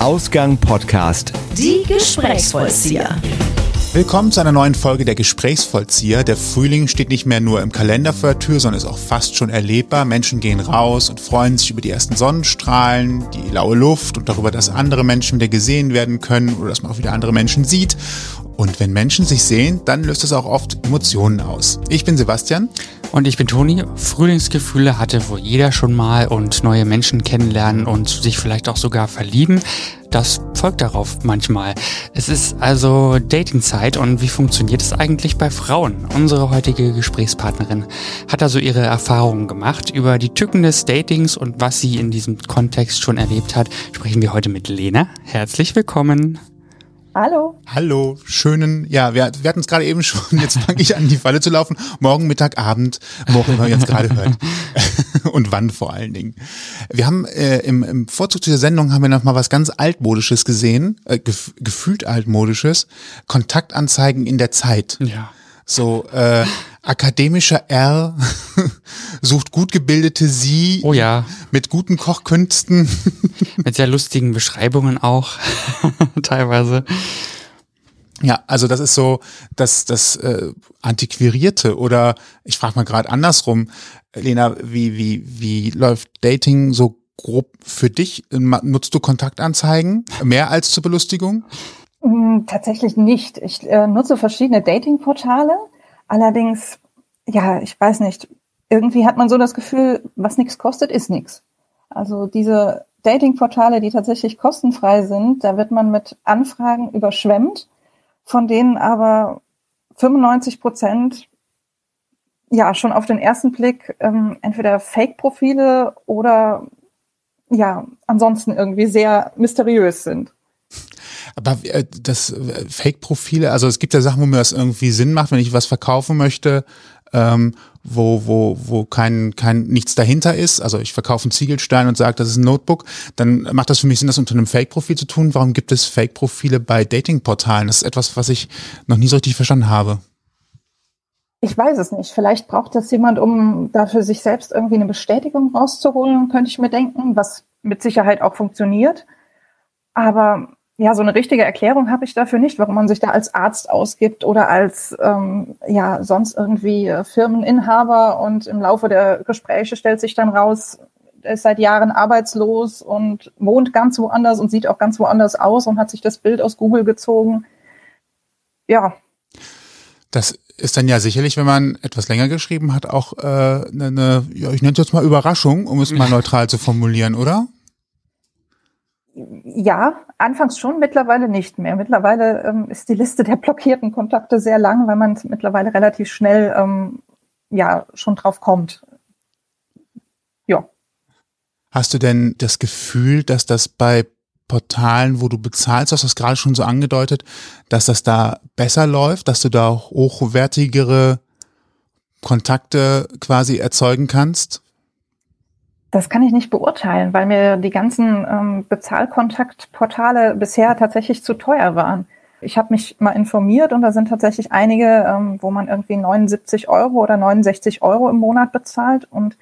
Ausgang Podcast. Die Gesprächsvollzieher. Willkommen zu einer neuen Folge der Gesprächsvollzieher. Der Frühling steht nicht mehr nur im Kalender vor der Tür, sondern ist auch fast schon erlebbar. Menschen gehen raus und freuen sich über die ersten Sonnenstrahlen, die laue Luft und darüber, dass andere Menschen wieder gesehen werden können oder dass man auch wieder andere Menschen sieht. Und wenn Menschen sich sehen, dann löst das auch oft Emotionen aus. Ich bin Sebastian. Und ich bin Toni. Frühlingsgefühle hatte wohl jeder schon mal und neue Menschen kennenlernen und sich vielleicht auch sogar verlieben. Das folgt darauf manchmal. Es ist also Datingzeit und wie funktioniert es eigentlich bei Frauen? Unsere heutige Gesprächspartnerin hat also ihre Erfahrungen gemacht. Über die Tücken des Datings und was sie in diesem Kontext schon erlebt hat, sprechen wir heute mit Lena. Herzlich willkommen. Hallo. Hallo, schönen, ja, wir, wir hatten es gerade eben schon, jetzt fange ich an, die Falle zu laufen. Morgen, Mittag, Abend, wo auch immer ihr jetzt gerade hört. Und wann vor allen Dingen. Wir haben äh, im, im Vorzug dieser Sendung haben wir noch mal was ganz altmodisches gesehen, äh, gef gefühlt altmodisches, Kontaktanzeigen in der Zeit. Ja. So, äh, akademischer R sucht gut gebildete Sie Oh ja. mit guten Kochkünsten. Mit sehr lustigen Beschreibungen auch, teilweise. Ja, also das ist so das, das äh, Antiquirierte oder ich frage mal gerade andersrum, Lena, wie, wie, wie läuft Dating so grob für dich? Nutzt du Kontaktanzeigen mehr als zur Belustigung? Hm, Tatsächlich nicht. Ich äh, nutze verschiedene Datingportale. Allerdings, ja, ich weiß nicht. Irgendwie hat man so das Gefühl, was nichts kostet, ist nichts. Also diese Datingportale, die tatsächlich kostenfrei sind, da wird man mit Anfragen überschwemmt, von denen aber 95 Prozent ja schon auf den ersten Blick ähm, entweder Fake-Profile oder ja ansonsten irgendwie sehr mysteriös sind. Aber äh, das äh, Fake-Profile, also es gibt ja Sachen, wo mir das irgendwie Sinn macht, wenn ich was verkaufen möchte, ähm, wo, wo, wo kein, kein nichts dahinter ist. Also ich verkaufe einen Ziegelstein und sage, das ist ein Notebook, dann macht das für mich Sinn, das unter einem Fake-Profil zu tun. Warum gibt es Fake-Profile bei Dating-Portalen? Das ist etwas, was ich noch nie so richtig verstanden habe. Ich weiß es nicht. Vielleicht braucht das jemand, um dafür sich selbst irgendwie eine Bestätigung rauszuholen, könnte ich mir denken, was mit Sicherheit auch funktioniert. Aber ja, so eine richtige Erklärung habe ich dafür nicht, warum man sich da als Arzt ausgibt oder als ähm, ja sonst irgendwie äh, Firmeninhaber und im Laufe der Gespräche stellt sich dann raus, er ist seit Jahren arbeitslos und wohnt ganz woanders und sieht auch ganz woanders aus und hat sich das Bild aus Google gezogen. Ja, Das ist dann ja sicherlich, wenn man etwas länger geschrieben hat, auch äh, eine, eine ja, ich nenne es jetzt mal Überraschung, um es mal neutral zu formulieren, oder? Ja, anfangs schon, mittlerweile nicht mehr. Mittlerweile ähm, ist die Liste der blockierten Kontakte sehr lang, weil man mittlerweile relativ schnell ähm, ja schon drauf kommt. Ja. Hast du denn das Gefühl, dass das bei Portalen, wo du bezahlst, hast du das gerade schon so angedeutet, dass das da besser läuft, dass du da hochwertigere Kontakte quasi erzeugen kannst? Das kann ich nicht beurteilen, weil mir die ganzen ähm, Bezahlkontaktportale bisher tatsächlich zu teuer waren. Ich habe mich mal informiert und da sind tatsächlich einige, ähm, wo man irgendwie 79 Euro oder 69 Euro im Monat bezahlt. Und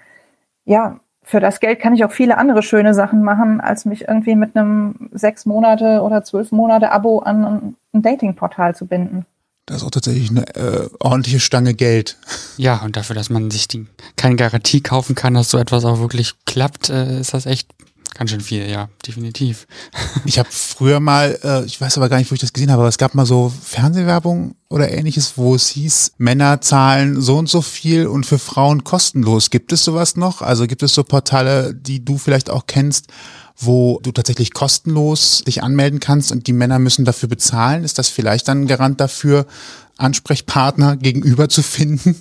ja, für das Geld kann ich auch viele andere schöne Sachen machen, als mich irgendwie mit einem sechs Monate oder zwölf Monate Abo an ein Datingportal zu binden. Das ist auch tatsächlich eine äh, ordentliche Stange Geld. Ja, und dafür, dass man sich die, keine Garantie kaufen kann, dass so etwas auch wirklich klappt, äh, ist das echt ganz schön viel, ja, definitiv. Ich habe früher mal, äh, ich weiß aber gar nicht, wo ich das gesehen habe, aber es gab mal so Fernsehwerbung oder ähnliches, wo es hieß, Männer zahlen so und so viel und für Frauen kostenlos. Gibt es sowas noch? Also gibt es so Portale, die du vielleicht auch kennst, wo du tatsächlich kostenlos dich anmelden kannst und die Männer müssen dafür bezahlen? Ist das vielleicht dann ein Garant dafür, Ansprechpartner gegenüber zu finden?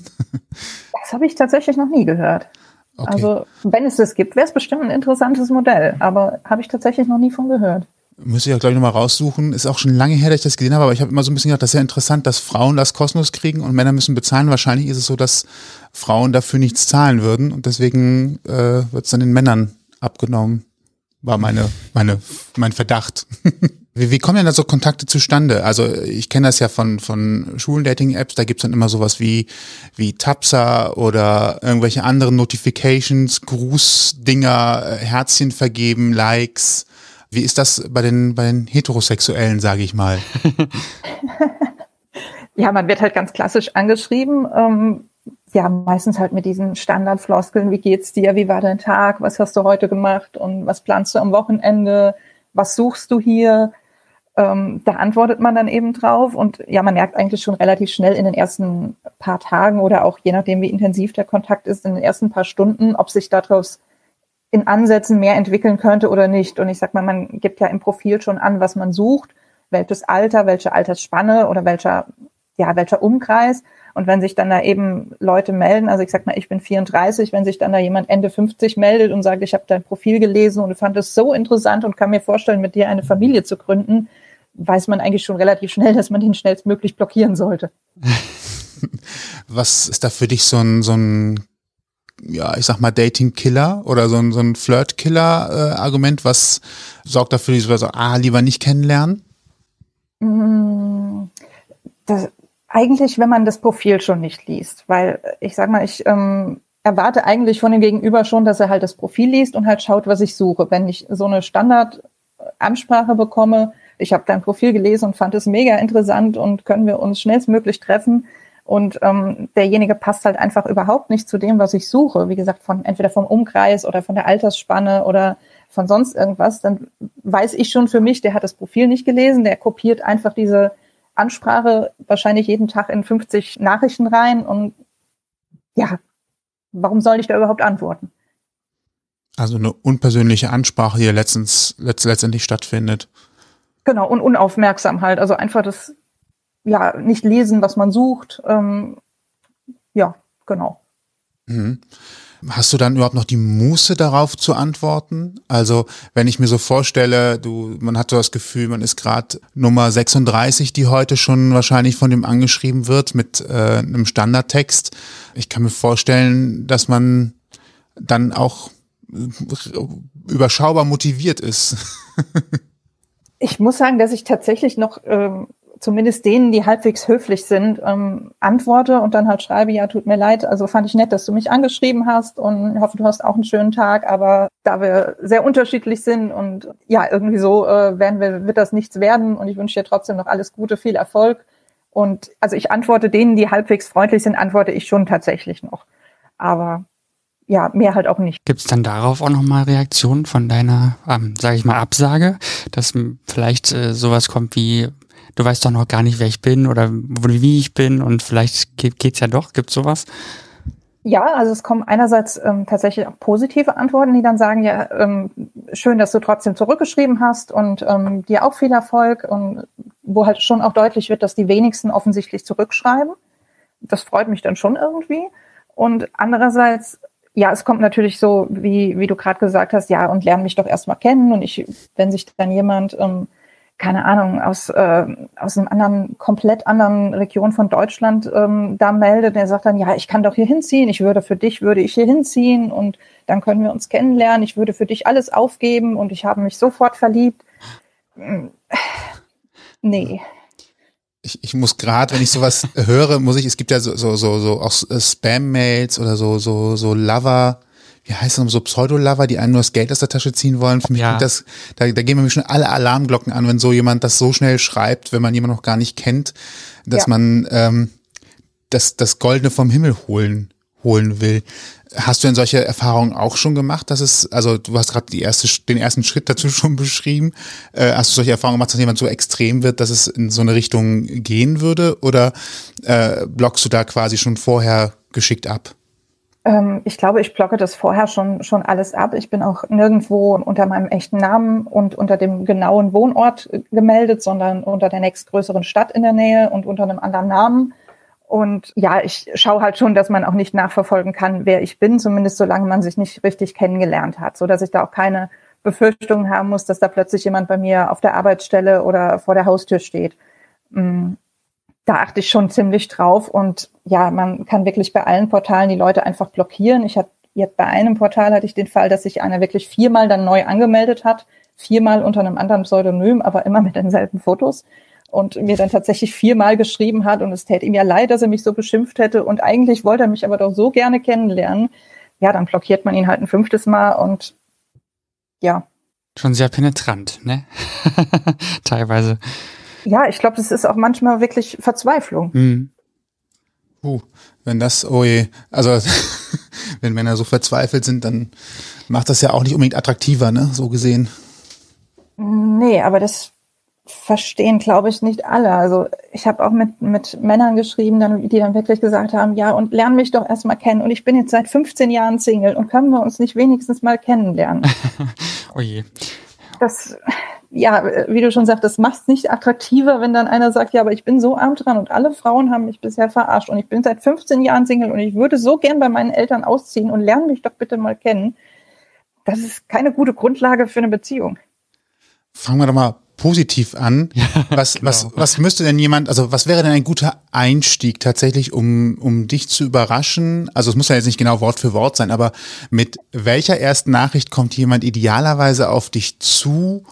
Das habe ich tatsächlich noch nie gehört. Okay. Also, wenn es das gibt, wäre es bestimmt ein interessantes Modell, aber habe ich tatsächlich noch nie von gehört. Müsste ich ja, glaube ich, nochmal raussuchen. Ist auch schon lange her, dass ich das gesehen habe, aber ich habe immer so ein bisschen gedacht, das ist ja interessant, dass Frauen das kostenlos kriegen und Männer müssen bezahlen. Wahrscheinlich ist es so, dass Frauen dafür nichts zahlen würden und deswegen äh, wird es dann den Männern abgenommen. War meine, meine, mein Verdacht. Wie, wie kommen denn da so Kontakte zustande? Also ich kenne das ja von, von Schulendating-Apps, da gibt's dann immer sowas wie, wie Tapsa oder irgendwelche anderen Notifications, Grußdinger, äh, Herzchen vergeben, Likes. Wie ist das bei den, bei den Heterosexuellen, sage ich mal? ja, man wird halt ganz klassisch angeschrieben. Ähm, ja, meistens halt mit diesen Standardfloskeln, wie geht's dir, wie war dein Tag, was hast du heute gemacht und was planst du am Wochenende, was suchst du hier? Ähm, da antwortet man dann eben drauf und ja, man merkt eigentlich schon relativ schnell in den ersten paar Tagen oder auch je nachdem, wie intensiv der Kontakt ist, in den ersten paar Stunden, ob sich daraus in Ansätzen mehr entwickeln könnte oder nicht. Und ich sag mal, man gibt ja im Profil schon an, was man sucht, welches Alter, welche Altersspanne oder welcher, ja, welcher Umkreis. Und wenn sich dann da eben Leute melden, also ich sag mal, ich bin 34, wenn sich dann da jemand Ende 50 meldet und sagt, ich habe dein Profil gelesen und fand es so interessant und kann mir vorstellen, mit dir eine Familie zu gründen, weiß man eigentlich schon relativ schnell, dass man den schnellstmöglich blockieren sollte. Was ist da für dich so ein, so ein ja, ich sag mal, Dating-Killer oder so ein, so ein Flirt-Killer-Argument, was sorgt dafür, dass wir so, ah, lieber nicht kennenlernen? Mm, das, eigentlich, wenn man das Profil schon nicht liest, weil ich sag mal, ich ähm, erwarte eigentlich von dem Gegenüber schon, dass er halt das Profil liest und halt schaut, was ich suche. Wenn ich so eine Standardansprache bekomme, ich habe dein Profil gelesen und fand es mega interessant und können wir uns schnellstmöglich treffen. Und ähm, derjenige passt halt einfach überhaupt nicht zu dem, was ich suche. Wie gesagt, von entweder vom Umkreis oder von der Altersspanne oder von sonst irgendwas, dann weiß ich schon für mich, der hat das Profil nicht gelesen, der kopiert einfach diese Ansprache wahrscheinlich jeden Tag in 50 Nachrichten rein und ja, warum soll ich da überhaupt antworten? Also eine unpersönliche Ansprache, die letztens, letzt, letztendlich stattfindet. Genau, und unaufmerksam halt. Also einfach das, ja, nicht lesen, was man sucht. Ähm, ja, genau. Mhm. Hast du dann überhaupt noch die Muße darauf zu antworten? Also wenn ich mir so vorstelle, du, man hat so das Gefühl, man ist gerade Nummer 36, die heute schon wahrscheinlich von dem angeschrieben wird mit äh, einem Standardtext. Ich kann mir vorstellen, dass man dann auch überschaubar motiviert ist. ich muss sagen, dass ich tatsächlich noch ähm, zumindest denen, die halbwegs höflich sind, ähm, antworte und dann halt schreibe, ja, tut mir leid, also fand ich nett, dass du mich angeschrieben hast und hoffe, du hast auch einen schönen Tag, aber da wir sehr unterschiedlich sind und ja, irgendwie so äh, werden wir, wird das nichts werden und ich wünsche dir trotzdem noch alles Gute, viel Erfolg. Und also ich antworte denen, die halbwegs freundlich sind, antworte ich schon tatsächlich noch. Aber ja, mehr halt auch nicht. Gibt es dann darauf auch nochmal Reaktionen von deiner, ähm, sage ich mal, Absage, dass vielleicht äh, sowas kommt wie, du weißt doch noch gar nicht, wer ich bin oder wie ich bin und vielleicht geht, geht's ja doch. Gibt's sowas? Ja, also es kommen einerseits ähm, tatsächlich auch positive Antworten, die dann sagen, ja, ähm, schön, dass du trotzdem zurückgeschrieben hast und ähm, dir auch viel Erfolg und wo halt schon auch deutlich wird, dass die wenigsten offensichtlich zurückschreiben. Das freut mich dann schon irgendwie. Und andererseits, ja, es kommt natürlich so, wie, wie du gerade gesagt hast, ja, und lerne mich doch erstmal kennen. Und ich, wenn sich dann jemand ähm, keine Ahnung, aus, äh, aus einem anderen, komplett anderen Region von Deutschland ähm, da meldet, der sagt dann, ja, ich kann doch hier hinziehen, ich würde für dich, würde ich hier hinziehen und dann können wir uns kennenlernen, ich würde für dich alles aufgeben und ich habe mich sofort verliebt. Hm. Nee. Ich, ich muss gerade, wenn ich sowas höre, muss ich, es gibt ja so, so, so, so auch Spam-Mails oder so, so, so Lover, wie heißt das, so Pseudo-Lover, die einem nur das Geld aus der Tasche ziehen wollen. Für mich ja. das, da, da gehen mir schon alle Alarmglocken an, wenn so jemand das so schnell schreibt, wenn man jemanden noch gar nicht kennt, dass ja. man ähm, das, das Goldene vom Himmel holen, holen will. Hast du denn solche Erfahrungen auch schon gemacht, dass es, also du hast gerade erste, den ersten Schritt dazu schon beschrieben. Äh, hast du solche Erfahrungen gemacht, dass jemand so extrem wird, dass es in so eine Richtung gehen würde? Oder äh, blockst du da quasi schon vorher geschickt ab? Ähm, ich glaube, ich blocke das vorher schon, schon alles ab. Ich bin auch nirgendwo unter meinem echten Namen und unter dem genauen Wohnort gemeldet, sondern unter der nächstgrößeren Stadt in der Nähe und unter einem anderen Namen. Und ja, ich schaue halt schon, dass man auch nicht nachverfolgen kann, wer ich bin, zumindest solange man sich nicht richtig kennengelernt hat, so dass ich da auch keine Befürchtungen haben muss, dass da plötzlich jemand bei mir auf der Arbeitsstelle oder vor der Haustür steht. Mm, da achte ich schon ziemlich drauf und ja, man kann wirklich bei allen Portalen die Leute einfach blockieren. Ich hatte jetzt bei einem Portal hatte ich den Fall, dass sich einer wirklich viermal dann neu angemeldet hat, viermal unter einem anderen Pseudonym, aber immer mit denselben Fotos und mir dann tatsächlich viermal geschrieben hat und es täte ihm ja leid, dass er mich so beschimpft hätte und eigentlich wollte er mich aber doch so gerne kennenlernen. Ja, dann blockiert man ihn halt ein fünftes Mal und ja, Schon sehr penetrant, ne? Teilweise. Ja, ich glaube, das ist auch manchmal wirklich Verzweiflung. Mhm. Uh, wenn das, oh je, also wenn Männer so verzweifelt sind, dann macht das ja auch nicht unbedingt attraktiver, ne? So gesehen. Nee, aber das verstehen, glaube ich, nicht alle. Also ich habe auch mit, mit Männern geschrieben, dann, die dann wirklich gesagt haben, ja, und lern mich doch erstmal kennen. Und ich bin jetzt seit 15 Jahren Single und können wir uns nicht wenigstens mal kennenlernen? oh je. Das, ja, wie du schon sagst, das macht es nicht attraktiver, wenn dann einer sagt, ja, aber ich bin so arm dran und alle Frauen haben mich bisher verarscht und ich bin seit 15 Jahren Single und ich würde so gern bei meinen Eltern ausziehen und lern mich doch bitte mal kennen. Das ist keine gute Grundlage für eine Beziehung. Fangen wir doch mal positiv an. Ja, was, genau. was, was müsste denn jemand, also was wäre denn ein guter Einstieg tatsächlich, um, um dich zu überraschen? Also es muss ja jetzt nicht genau Wort für Wort sein, aber mit welcher ersten Nachricht kommt jemand idealerweise auf dich zu,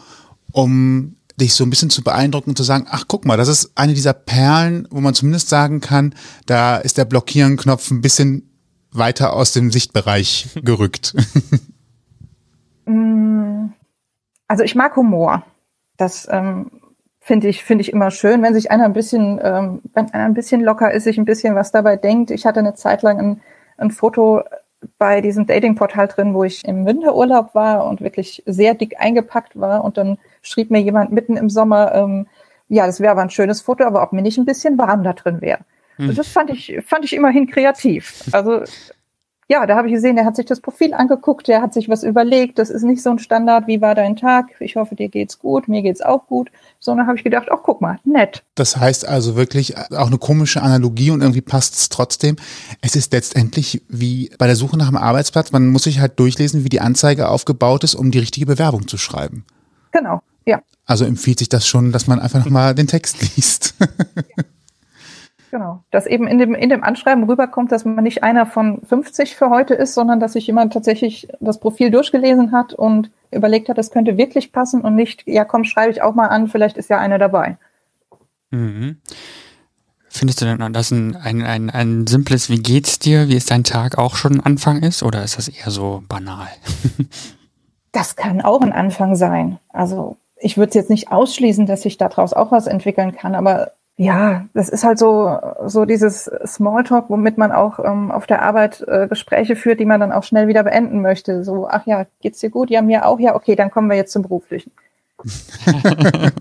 um dich so ein bisschen zu beeindrucken und zu sagen, ach guck mal, das ist eine dieser Perlen, wo man zumindest sagen kann, da ist der Blockieren-Knopf ein bisschen weiter aus dem Sichtbereich gerückt. Mm, also ich mag Humor. Das ähm, finde ich, finde ich immer schön, wenn sich einer ein bisschen, ähm, wenn einer ein bisschen locker ist, sich ein bisschen was dabei denkt. Ich hatte eine Zeit lang ein, ein Foto bei diesem Datingportal drin, wo ich im Winterurlaub war und wirklich sehr dick eingepackt war. Und dann schrieb mir jemand mitten im Sommer, ähm, ja, das wäre aber ein schönes Foto, aber ob mir nicht ein bisschen warm da drin wäre. Hm. Das fand ich, fand ich immerhin kreativ. Also ja, da habe ich gesehen, der hat sich das Profil angeguckt, der hat sich was überlegt. Das ist nicht so ein Standard, wie war dein Tag? Ich hoffe, dir geht's gut, mir geht's auch gut. Sondern habe ich gedacht, ach guck mal, nett. Das heißt also wirklich auch eine komische Analogie und irgendwie passt es trotzdem. Es ist letztendlich wie bei der Suche nach einem Arbeitsplatz, man muss sich halt durchlesen, wie die Anzeige aufgebaut ist, um die richtige Bewerbung zu schreiben. Genau, ja. Also empfiehlt sich das schon, dass man einfach nochmal den Text liest. Ja. Genau. Dass eben in dem, in dem Anschreiben rüberkommt, dass man nicht einer von 50 für heute ist, sondern dass sich jemand tatsächlich das Profil durchgelesen hat und überlegt hat, das könnte wirklich passen und nicht, ja komm, schreibe ich auch mal an, vielleicht ist ja einer dabei. Mhm. Findest du denn, dass ein, ein, ein, ein simples Wie geht's dir, wie es dein Tag auch schon ein Anfang ist oder ist das eher so banal? das kann auch ein Anfang sein. Also ich würde es jetzt nicht ausschließen, dass sich daraus auch was entwickeln kann, aber ja, das ist halt so, so dieses Smalltalk, womit man auch ähm, auf der Arbeit äh, Gespräche führt, die man dann auch schnell wieder beenden möchte. So, ach ja, geht's dir gut? Ja, mir auch. Ja, okay, dann kommen wir jetzt zum Beruflichen.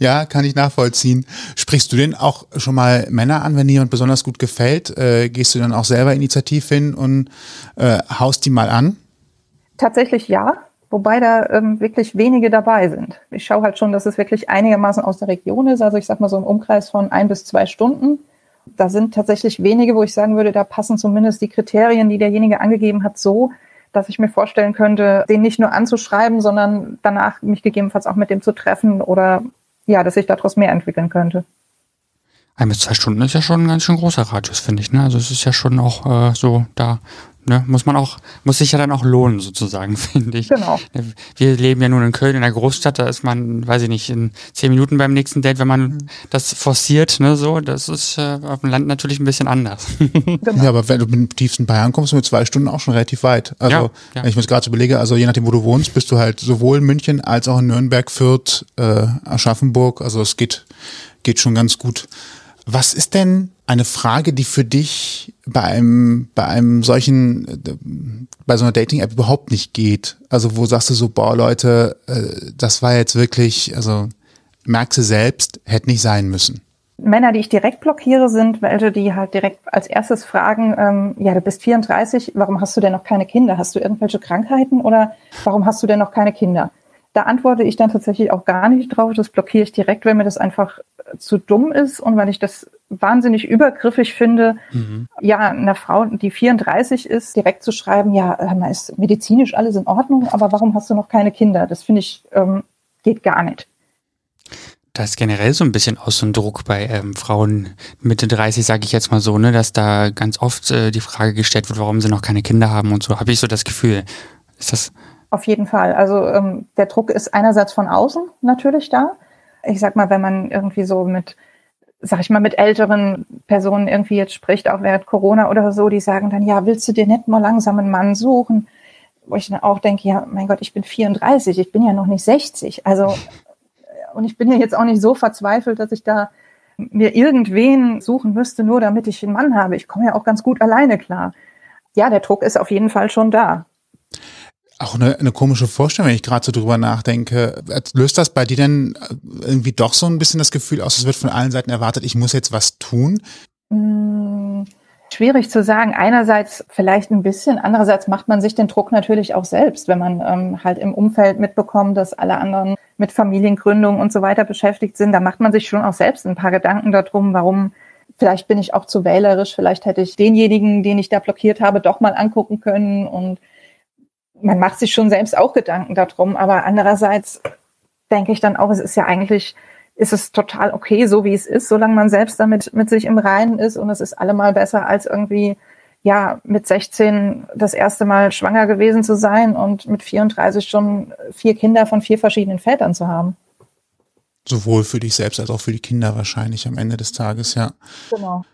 ja, kann ich nachvollziehen. Sprichst du denn auch schon mal Männer an, wenn jemand besonders gut gefällt? Äh, gehst du dann auch selber initiativ hin und äh, haust die mal an? Tatsächlich ja wobei da ähm, wirklich wenige dabei sind. Ich schaue halt schon, dass es wirklich einigermaßen aus der Region ist, also ich sag mal so im Umkreis von ein bis zwei Stunden. Da sind tatsächlich wenige, wo ich sagen würde, da passen zumindest die Kriterien, die derjenige angegeben hat, so, dass ich mir vorstellen könnte, den nicht nur anzuschreiben, sondern danach mich gegebenenfalls auch mit dem zu treffen oder ja, dass sich daraus mehr entwickeln könnte. Ein bis zwei Stunden ist ja schon ein ganz schön großer Radius, finde ich. Ne? Also es ist ja schon auch äh, so, da Ne? Muss man auch, muss sich ja dann auch lohnen, sozusagen, finde ich. Genau. Wir leben ja nun in Köln, in der Großstadt, da ist man, weiß ich nicht, in zehn Minuten beim nächsten Date, wenn man mhm. das forciert, ne, so, das ist äh, auf dem Land natürlich ein bisschen anders. Genau. Ja, aber wenn du mit dem tiefsten Bayern kommst, mit zwei Stunden auch schon relativ weit. Also, ja, ja. wenn ich mir das gerade so überlege, also je nachdem, wo du wohnst, bist du halt sowohl in München als auch in Nürnberg, Fürth, äh, Aschaffenburg, also es geht, geht schon ganz gut. Was ist denn eine Frage, die für dich bei einem, bei einem solchen, bei so einer Dating-App überhaupt nicht geht? Also wo sagst du so, boah Leute, äh, das war jetzt wirklich, also merkst du selbst, hätte nicht sein müssen. Männer, die ich direkt blockiere, sind welche, die halt direkt als erstes fragen, ähm, ja, du bist 34, warum hast du denn noch keine Kinder? Hast du irgendwelche Krankheiten oder warum hast du denn noch keine Kinder? Da antworte ich dann tatsächlich auch gar nicht drauf. Das blockiere ich direkt, weil mir das einfach zu dumm ist und weil ich das wahnsinnig übergriffig finde, mhm. ja, einer Frau, die 34 ist, direkt zu schreiben, ja, ist medizinisch alles in Ordnung, aber warum hast du noch keine Kinder? Das finde ich, ähm, geht gar nicht. Da ist generell so ein bisschen aus so ein Druck bei ähm, Frauen Mitte 30, sage ich jetzt mal so, ne, dass da ganz oft äh, die Frage gestellt wird, warum sie noch keine Kinder haben und so. Habe ich so das Gefühl. Ist das auf jeden Fall. Also ähm, der Druck ist einerseits von außen natürlich da. Ich sag mal, wenn man irgendwie so mit, sag ich mal, mit älteren Personen irgendwie jetzt spricht, auch während Corona oder so, die sagen dann, ja, willst du dir nicht mal langsam einen Mann suchen? wo ich dann auch denke, ja, mein Gott, ich bin 34, ich bin ja noch nicht 60. Also, und ich bin ja jetzt auch nicht so verzweifelt, dass ich da mir irgendwen suchen müsste, nur damit ich einen Mann habe. Ich komme ja auch ganz gut alleine klar. Ja, der Druck ist auf jeden Fall schon da. Auch eine, eine komische Vorstellung, wenn ich gerade so drüber nachdenke. Löst das bei dir denn irgendwie doch so ein bisschen das Gefühl aus, es wird von allen Seiten erwartet, ich muss jetzt was tun? Hm, schwierig zu sagen. Einerseits vielleicht ein bisschen, andererseits macht man sich den Druck natürlich auch selbst, wenn man ähm, halt im Umfeld mitbekommt, dass alle anderen mit Familiengründung und so weiter beschäftigt sind. Da macht man sich schon auch selbst ein paar Gedanken darum, warum vielleicht bin ich auch zu wählerisch, vielleicht hätte ich denjenigen, den ich da blockiert habe, doch mal angucken können und man macht sich schon selbst auch Gedanken darum, aber andererseits denke ich dann auch, es ist ja eigentlich, ist es total okay, so wie es ist, solange man selbst damit mit sich im Reinen ist und es ist allemal besser als irgendwie, ja, mit 16 das erste Mal schwanger gewesen zu sein und mit 34 schon vier Kinder von vier verschiedenen Vätern zu haben. Sowohl für dich selbst als auch für die Kinder wahrscheinlich am Ende des Tages, ja. Genau.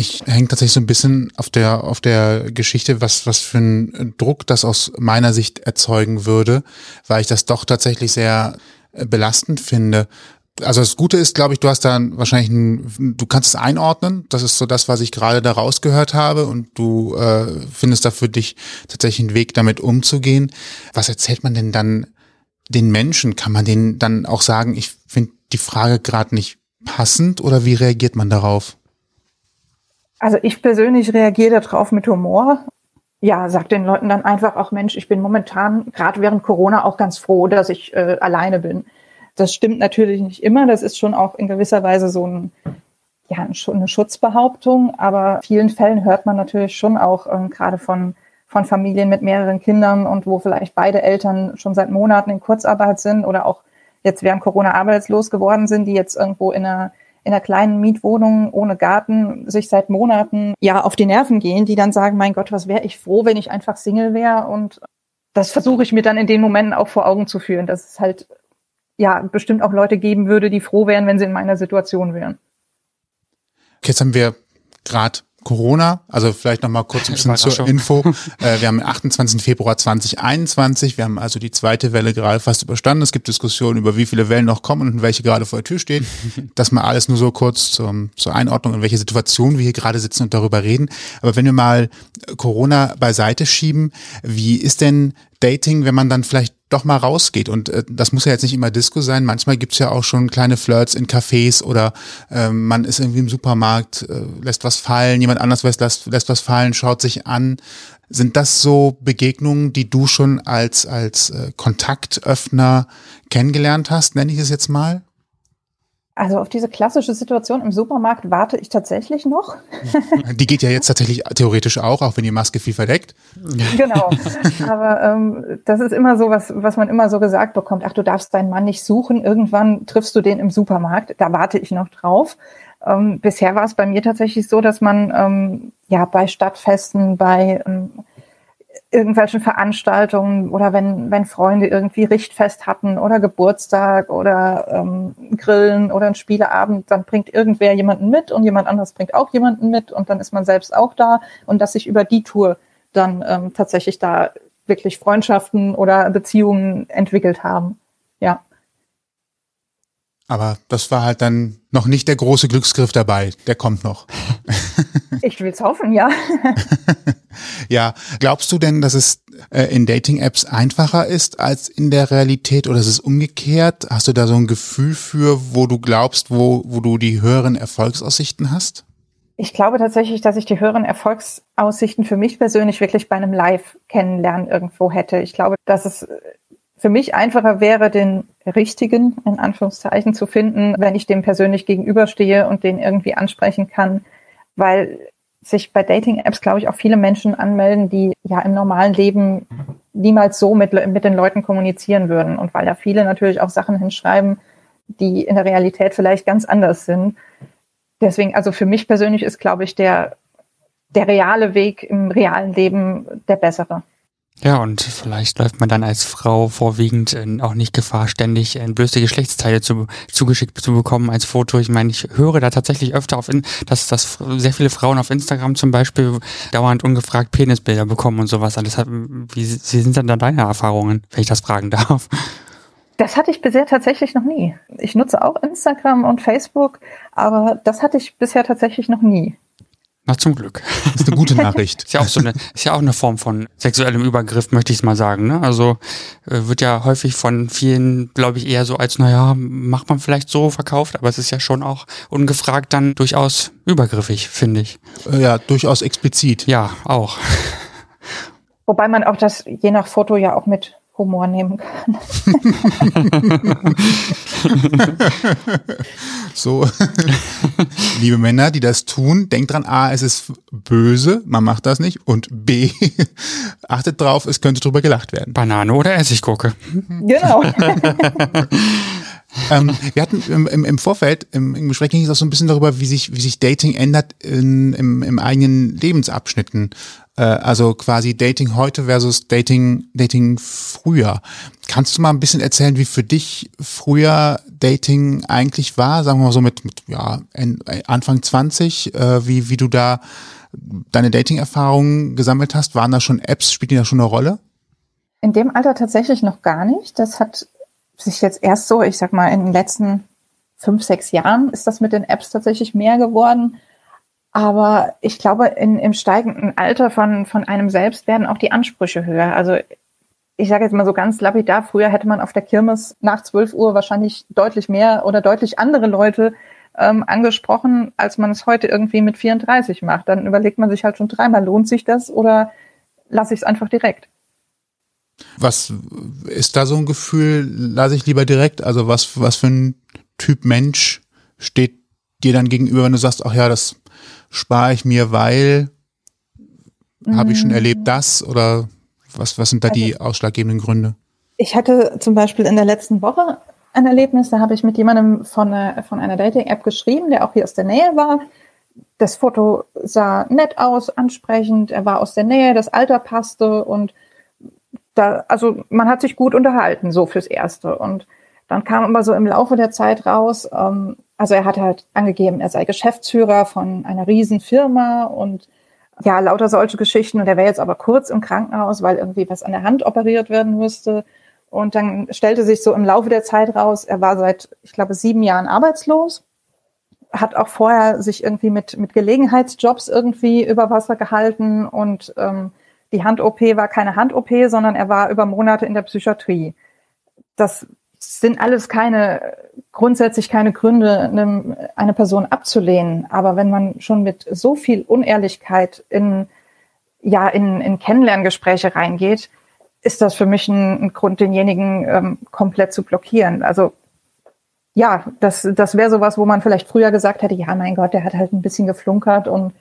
Ich hänge tatsächlich so ein bisschen auf der, auf der Geschichte, was, was für ein Druck das aus meiner Sicht erzeugen würde, weil ich das doch tatsächlich sehr äh, belastend finde. Also das Gute ist, glaube ich, du hast dann wahrscheinlich ein, du kannst es einordnen. Das ist so das, was ich gerade da rausgehört habe und du äh, findest da für dich tatsächlich einen Weg, damit umzugehen. Was erzählt man denn dann den Menschen? Kann man denen dann auch sagen, ich finde die Frage gerade nicht passend oder wie reagiert man darauf? Also ich persönlich reagiere darauf mit Humor. Ja, sag den Leuten dann einfach auch, Mensch, ich bin momentan gerade während Corona auch ganz froh, dass ich äh, alleine bin. Das stimmt natürlich nicht immer. Das ist schon auch in gewisser Weise so ein, ja, eine Schutzbehauptung. Aber vielen Fällen hört man natürlich schon auch ähm, gerade von, von Familien mit mehreren Kindern und wo vielleicht beide Eltern schon seit Monaten in Kurzarbeit sind oder auch jetzt während Corona arbeitslos geworden sind, die jetzt irgendwo in einer in einer kleinen Mietwohnung ohne Garten sich seit Monaten ja auf die Nerven gehen, die dann sagen, mein Gott, was wäre ich froh, wenn ich einfach Single wäre und das versuche ich mir dann in den Momenten auch vor Augen zu führen, dass es halt ja bestimmt auch Leute geben würde, die froh wären, wenn sie in meiner Situation wären. Jetzt haben wir gerade Corona, also vielleicht noch mal kurz ein bisschen zur Info. Äh, wir haben den 28. Februar 2021, wir haben also die zweite Welle gerade fast überstanden. Es gibt Diskussionen über wie viele Wellen noch kommen und welche gerade vor der Tür stehen. Das mal alles nur so kurz zum, zur Einordnung, in welche Situation wir hier gerade sitzen und darüber reden. Aber wenn wir mal Corona beiseite schieben, wie ist denn Dating, wenn man dann vielleicht doch mal rausgeht. Und äh, das muss ja jetzt nicht immer Disco sein. Manchmal gibt's ja auch schon kleine Flirts in Cafés oder äh, man ist irgendwie im Supermarkt, äh, lässt was fallen, jemand anders lässt, lässt, lässt was fallen, schaut sich an. Sind das so Begegnungen, die du schon als, als äh, Kontaktöffner kennengelernt hast, nenne ich es jetzt mal? Also auf diese klassische Situation im Supermarkt warte ich tatsächlich noch. Die geht ja jetzt tatsächlich theoretisch auch, auch wenn die Maske viel verdeckt. Genau. Aber ähm, das ist immer so, was, was man immer so gesagt bekommt. Ach, du darfst deinen Mann nicht suchen. Irgendwann triffst du den im Supermarkt. Da warte ich noch drauf. Ähm, bisher war es bei mir tatsächlich so, dass man ähm, ja bei Stadtfesten, bei ähm, irgendwelchen Veranstaltungen oder wenn, wenn Freunde irgendwie Richtfest hatten oder Geburtstag oder ähm, Grillen oder ein Spieleabend, dann bringt irgendwer jemanden mit und jemand anderes bringt auch jemanden mit und dann ist man selbst auch da und dass sich über die Tour dann ähm, tatsächlich da wirklich Freundschaften oder Beziehungen entwickelt haben. Ja. Aber das war halt dann noch nicht der große Glücksgriff dabei. Der kommt noch. ich will's hoffen, ja. ja, glaubst du denn, dass es äh, in Dating-Apps einfacher ist als in der Realität oder ist es umgekehrt? Hast du da so ein Gefühl für, wo du glaubst, wo, wo du die höheren Erfolgsaussichten hast? Ich glaube tatsächlich, dass ich die höheren Erfolgsaussichten für mich persönlich wirklich bei einem Live-Kennenlernen irgendwo hätte. Ich glaube, dass es für mich einfacher wäre, den richtigen, in Anführungszeichen, zu finden, wenn ich dem persönlich gegenüberstehe und den irgendwie ansprechen kann, weil sich bei Dating-Apps, glaube ich, auch viele Menschen anmelden, die ja im normalen Leben niemals so mit, mit den Leuten kommunizieren würden. Und weil da viele natürlich auch Sachen hinschreiben, die in der Realität vielleicht ganz anders sind. Deswegen, also für mich persönlich ist, glaube ich, der, der reale Weg im realen Leben der bessere. Ja, und vielleicht läuft man dann als Frau vorwiegend äh, auch nicht Gefahr, ständig entblößte Geschlechtsteile zu, zugeschickt zu bekommen als Foto. Ich meine, ich höre da tatsächlich öfter auf, in, dass, dass sehr viele Frauen auf Instagram zum Beispiel dauernd ungefragt Penisbilder bekommen und sowas. Alles hat, wie, wie sind dann da deine Erfahrungen, wenn ich das fragen darf? Das hatte ich bisher tatsächlich noch nie. Ich nutze auch Instagram und Facebook, aber das hatte ich bisher tatsächlich noch nie. Na, zum Glück. Das ist eine gute Nachricht. ist ja auch so eine, ist ja auch eine Form von sexuellem Übergriff, möchte ich es mal sagen. Ne? Also äh, wird ja häufig von vielen, glaube ich, eher so als, naja, macht man vielleicht so verkauft, aber es ist ja schon auch ungefragt dann durchaus übergriffig, finde ich. Äh, ja, durchaus explizit. Ja, auch. Wobei man auch das je nach Foto ja auch mit Humor nehmen kann. so, liebe Männer, die das tun, denkt dran, A, es ist böse, man macht das nicht und B, achtet drauf, es könnte drüber gelacht werden. Banane oder Essiggurke. Genau. ähm, wir hatten im, im, im Vorfeld, im, im Gespräch ging es auch so ein bisschen darüber, wie sich, wie sich Dating ändert in, im, im eigenen Lebensabschnitten. Äh, also quasi Dating heute versus Dating, Dating früher. Kannst du mal ein bisschen erzählen, wie für dich früher Dating eigentlich war? Sagen wir mal so mit, mit ja, Anfang 20, äh, wie, wie du da deine Dating-Erfahrungen gesammelt hast. Waren da schon Apps, spielt die da schon eine Rolle? In dem Alter tatsächlich noch gar nicht. Das hat sich jetzt erst so, ich sag mal, in den letzten fünf, sechs Jahren ist das mit den Apps tatsächlich mehr geworden. Aber ich glaube, in, im steigenden Alter von, von einem selbst werden auch die Ansprüche höher. Also ich sage jetzt mal so ganz lapidar, früher hätte man auf der Kirmes nach 12 Uhr wahrscheinlich deutlich mehr oder deutlich andere Leute ähm, angesprochen, als man es heute irgendwie mit 34 macht. Dann überlegt man sich halt schon dreimal, lohnt sich das oder lasse ich es einfach direkt? Was ist da so ein Gefühl, lasse ich lieber direkt? Also was, was für ein Typ Mensch steht dir dann gegenüber, wenn du sagst, ach ja, das spare ich mir, weil mhm. habe ich schon erlebt das oder was, was sind da die also ausschlaggebenden Gründe? Ich hatte zum Beispiel in der letzten Woche ein Erlebnis, da habe ich mit jemandem von, einer, von einer Dating-App geschrieben, der auch hier aus der Nähe war. Das Foto sah nett aus, ansprechend, er war aus der Nähe, das Alter passte und da, also man hat sich gut unterhalten, so fürs Erste. Und dann kam aber so im Laufe der Zeit raus, ähm, also er hat halt angegeben, er sei Geschäftsführer von einer riesen Firma und ja, lauter solche Geschichten. Und er wäre jetzt aber kurz im Krankenhaus, weil irgendwie was an der Hand operiert werden müsste. Und dann stellte sich so im Laufe der Zeit raus, er war seit, ich glaube, sieben Jahren arbeitslos, hat auch vorher sich irgendwie mit, mit Gelegenheitsjobs irgendwie über Wasser gehalten und ähm, die Hand-OP war keine Hand-OP, sondern er war über Monate in der Psychiatrie. Das sind alles keine, grundsätzlich keine Gründe, eine, Person abzulehnen. Aber wenn man schon mit so viel Unehrlichkeit in, ja, in, in Kennenlerngespräche reingeht, ist das für mich ein, ein Grund, denjenigen ähm, komplett zu blockieren. Also ja, das, das wäre sowas, wo man vielleicht früher gesagt hätte, ja, mein Gott, der hat halt ein bisschen geflunkert und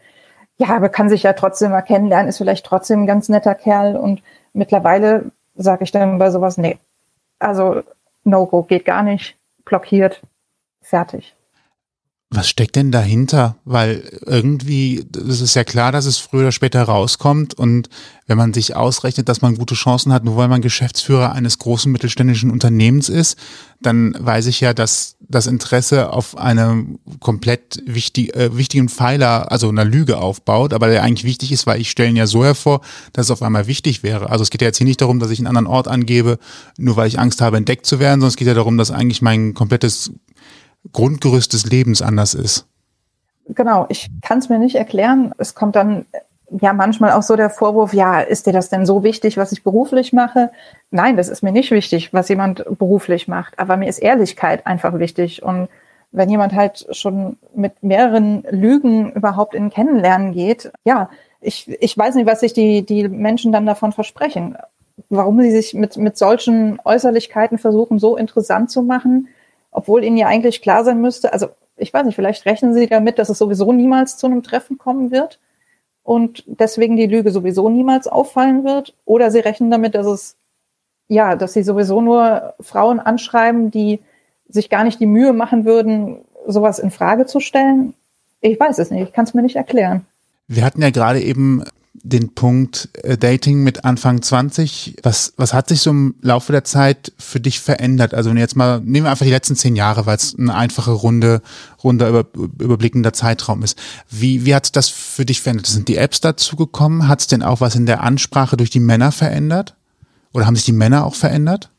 ja, aber kann sich ja trotzdem mal kennenlernen, ist vielleicht trotzdem ein ganz netter Kerl. Und mittlerweile sage ich dann bei sowas, nee, also No-Go geht gar nicht, blockiert, fertig. Was steckt denn dahinter? Weil irgendwie, es ist ja klar, dass es früher oder später rauskommt und wenn man sich ausrechnet, dass man gute Chancen hat, nur weil man Geschäftsführer eines großen mittelständischen Unternehmens ist, dann weiß ich ja, dass das Interesse auf einem komplett wichtig, äh, wichtigen Pfeiler, also einer Lüge aufbaut, aber der eigentlich wichtig ist, weil ich stelle ihn ja so hervor, dass es auf einmal wichtig wäre. Also es geht ja jetzt hier nicht darum, dass ich einen anderen Ort angebe, nur weil ich Angst habe, entdeckt zu werden, sondern es geht ja darum, dass eigentlich mein komplettes Grundgerüst des Lebens anders ist. Genau, ich kann es mir nicht erklären. Es kommt dann ja manchmal auch so der Vorwurf, ja, ist dir das denn so wichtig, was ich beruflich mache? Nein, das ist mir nicht wichtig, was jemand beruflich macht. Aber mir ist Ehrlichkeit einfach wichtig. Und wenn jemand halt schon mit mehreren Lügen überhaupt in Kennenlernen geht, ja, ich, ich weiß nicht, was sich die, die Menschen dann davon versprechen. Warum sie sich mit, mit solchen Äußerlichkeiten versuchen, so interessant zu machen, obwohl ihnen ja eigentlich klar sein müsste, also ich weiß nicht, vielleicht rechnen sie damit, dass es sowieso niemals zu einem Treffen kommen wird und deswegen die Lüge sowieso niemals auffallen wird. Oder sie rechnen damit, dass es, ja, dass sie sowieso nur Frauen anschreiben, die sich gar nicht die Mühe machen würden, sowas in Frage zu stellen. Ich weiß es nicht, ich kann es mir nicht erklären. Wir hatten ja gerade eben den Punkt äh, Dating mit Anfang 20. Was, was hat sich so im Laufe der Zeit für dich verändert? Also wenn jetzt mal, nehmen wir einfach die letzten zehn Jahre, weil es eine einfache runde, runder über, überblickender Zeitraum ist. Wie, wie hat das für dich verändert? Sind die Apps dazugekommen? Hat es denn auch was in der Ansprache durch die Männer verändert? Oder haben sich die Männer auch verändert?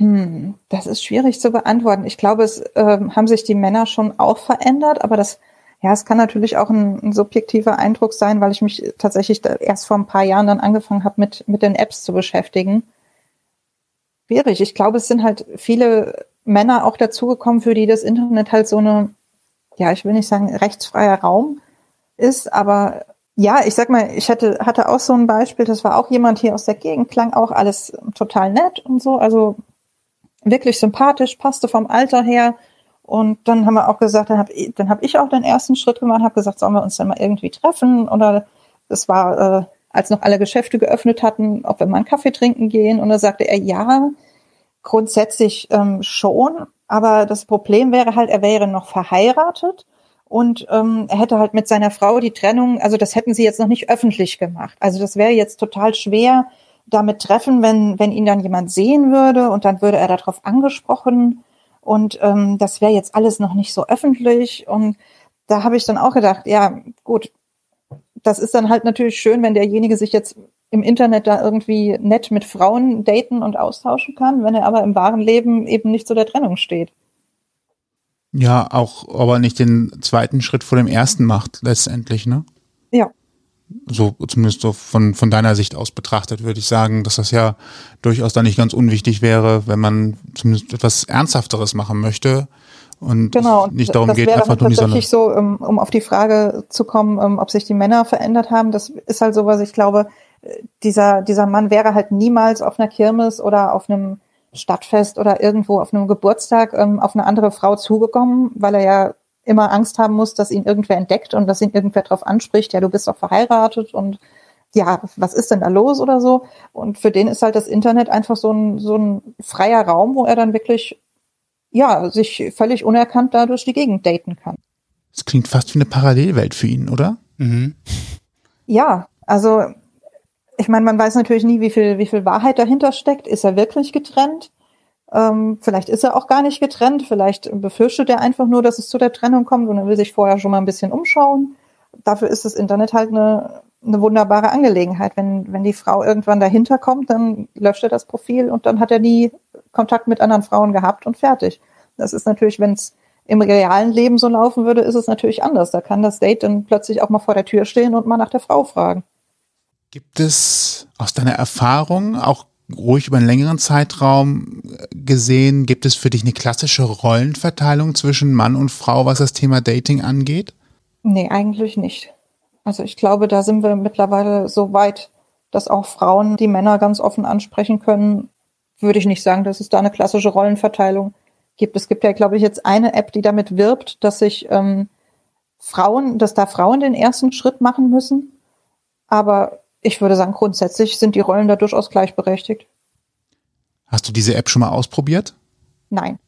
Hm, das ist schwierig zu beantworten. Ich glaube, es äh, haben sich die Männer schon auch verändert, aber das ja, es kann natürlich auch ein, ein subjektiver Eindruck sein, weil ich mich tatsächlich erst vor ein paar Jahren dann angefangen habe, mit, mit den Apps zu beschäftigen. Schwierig. Ich glaube, es sind halt viele Männer auch dazugekommen, für die das Internet halt so eine, ja, ich will nicht sagen rechtsfreier Raum ist, aber ja, ich sag mal, ich hatte, hatte auch so ein Beispiel, das war auch jemand hier aus der Gegend, klang auch alles total nett und so, also wirklich sympathisch, passte vom Alter her, und dann haben wir auch gesagt, dann habe hab ich auch den ersten Schritt gemacht, habe gesagt, sollen wir uns dann mal irgendwie treffen? Oder das war, äh, als noch alle Geschäfte geöffnet hatten, ob wir mal einen Kaffee trinken gehen. Und da sagte er, ja, grundsätzlich ähm, schon. Aber das Problem wäre halt, er wäre noch verheiratet und ähm, er hätte halt mit seiner Frau die Trennung, also das hätten sie jetzt noch nicht öffentlich gemacht. Also das wäre jetzt total schwer damit treffen, wenn, wenn ihn dann jemand sehen würde und dann würde er darauf angesprochen und ähm, das wäre jetzt alles noch nicht so öffentlich. Und da habe ich dann auch gedacht, ja, gut, das ist dann halt natürlich schön, wenn derjenige sich jetzt im Internet da irgendwie nett mit Frauen daten und austauschen kann, wenn er aber im wahren Leben eben nicht zu der Trennung steht. Ja, auch, aber nicht den zweiten Schritt vor dem ersten macht, letztendlich, ne? Ja, so zumindest so von, von deiner Sicht aus betrachtet, würde ich sagen, dass das ja durchaus da nicht ganz unwichtig wäre, wenn man zumindest etwas Ernsthafteres machen möchte und genau, nicht darum das geht, wäre einfach nur die Sonne. tatsächlich so, um, um auf die Frage zu kommen, um, ob sich die Männer verändert haben. Das ist halt so, was ich glaube, dieser, dieser Mann wäre halt niemals auf einer Kirmes oder auf einem Stadtfest oder irgendwo auf einem Geburtstag ähm, auf eine andere Frau zugekommen, weil er ja immer Angst haben muss, dass ihn irgendwer entdeckt und dass ihn irgendwer darauf anspricht, ja, du bist doch verheiratet und ja, was ist denn da los oder so? Und für den ist halt das Internet einfach so ein, so ein freier Raum, wo er dann wirklich, ja, sich völlig unerkannt da durch die Gegend daten kann. Das klingt fast wie eine Parallelwelt für ihn, oder? Mhm. Ja, also ich meine, man weiß natürlich nie, wie viel, wie viel Wahrheit dahinter steckt. Ist er wirklich getrennt? Ähm, vielleicht ist er auch gar nicht getrennt, vielleicht befürchtet er einfach nur, dass es zu der Trennung kommt und er will sich vorher schon mal ein bisschen umschauen. Dafür ist das Internet halt eine, eine wunderbare Angelegenheit. Wenn, wenn die Frau irgendwann dahinter kommt, dann löscht er das Profil und dann hat er nie Kontakt mit anderen Frauen gehabt und fertig. Das ist natürlich, wenn es im realen Leben so laufen würde, ist es natürlich anders. Da kann das Date dann plötzlich auch mal vor der Tür stehen und mal nach der Frau fragen. Gibt es aus deiner Erfahrung auch ruhig über einen längeren Zeitraum gesehen, gibt es für dich eine klassische Rollenverteilung zwischen Mann und Frau, was das Thema Dating angeht? Nee, eigentlich nicht. Also ich glaube, da sind wir mittlerweile so weit, dass auch Frauen die Männer ganz offen ansprechen können. Würde ich nicht sagen, dass es da eine klassische Rollenverteilung gibt. Es gibt ja, glaube ich, jetzt eine App, die damit wirbt, dass sich ähm, Frauen, dass da Frauen den ersten Schritt machen müssen. Aber ich würde sagen, grundsätzlich sind die Rollen da durchaus gleichberechtigt. Hast du diese App schon mal ausprobiert? Nein.